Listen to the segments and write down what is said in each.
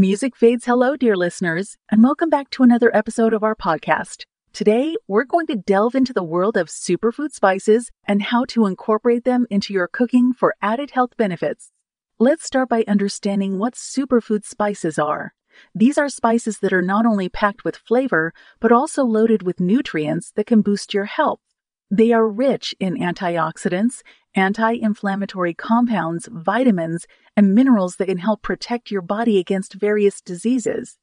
Music fades hello, dear listeners, and welcome back to another episode of our podcast. Today, we're going to delve into the world of superfood spices and how to incorporate them into your cooking for added health benefits. Let's start by understanding what superfood spices are. These are spices that are not only packed with flavor, but also loaded with nutrients that can boost your health. They are rich in antioxidants, anti inflammatory compounds, vitamins, and minerals that can help protect your body against various diseases.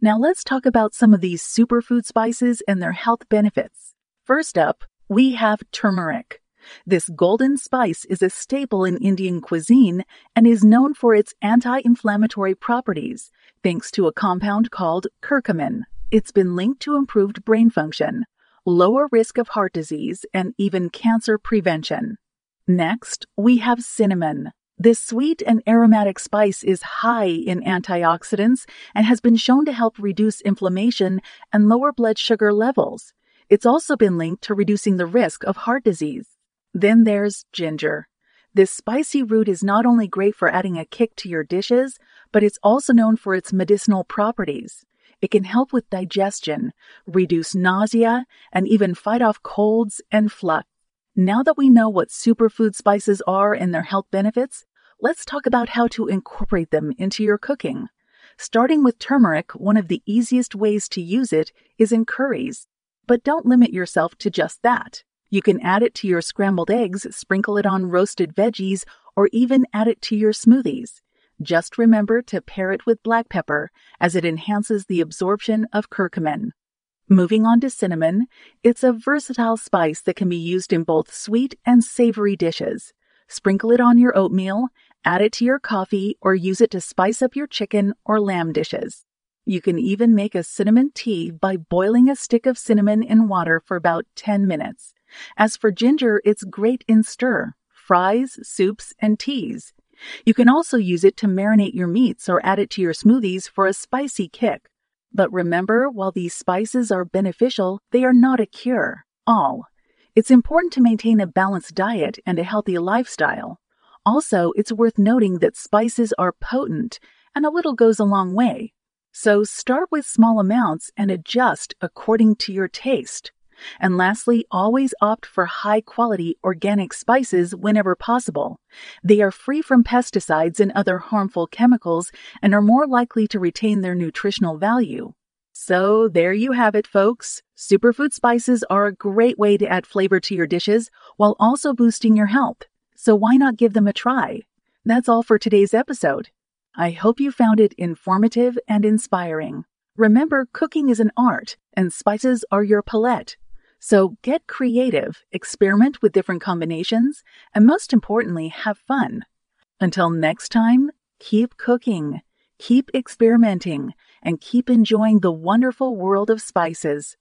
Now, let's talk about some of these superfood spices and their health benefits. First up, we have turmeric. This golden spice is a staple in Indian cuisine and is known for its anti inflammatory properties, thanks to a compound called curcumin. It's been linked to improved brain function, lower risk of heart disease, and even cancer prevention. Next, we have cinnamon. This sweet and aromatic spice is high in antioxidants and has been shown to help reduce inflammation and lower blood sugar levels. It's also been linked to reducing the risk of heart disease. Then there's ginger. This spicy root is not only great for adding a kick to your dishes, but it's also known for its medicinal properties. It can help with digestion, reduce nausea, and even fight off colds and flux. Now that we know what superfood spices are and their health benefits, let's talk about how to incorporate them into your cooking. Starting with turmeric, one of the easiest ways to use it is in curries. But don't limit yourself to just that. You can add it to your scrambled eggs, sprinkle it on roasted veggies, or even add it to your smoothies. Just remember to pair it with black pepper, as it enhances the absorption of curcumin. Moving on to cinnamon, it's a versatile spice that can be used in both sweet and savory dishes. Sprinkle it on your oatmeal, add it to your coffee, or use it to spice up your chicken or lamb dishes. You can even make a cinnamon tea by boiling a stick of cinnamon in water for about 10 minutes. As for ginger, it's great in stir, fries, soups, and teas. You can also use it to marinate your meats or add it to your smoothies for a spicy kick. But remember, while these spices are beneficial, they are not a cure. All. It's important to maintain a balanced diet and a healthy lifestyle. Also, it's worth noting that spices are potent, and a little goes a long way. So start with small amounts and adjust according to your taste. And lastly, always opt for high quality organic spices whenever possible. They are free from pesticides and other harmful chemicals and are more likely to retain their nutritional value. So there you have it, folks. Superfood spices are a great way to add flavor to your dishes while also boosting your health so why not give them a try? That's all for today's episode. I hope you found it informative and inspiring. Remember, cooking is an art, and spices are your palette. So get creative, experiment with different combinations, and most importantly, have fun. Until next time, keep cooking, keep experimenting, and keep enjoying the wonderful world of spices.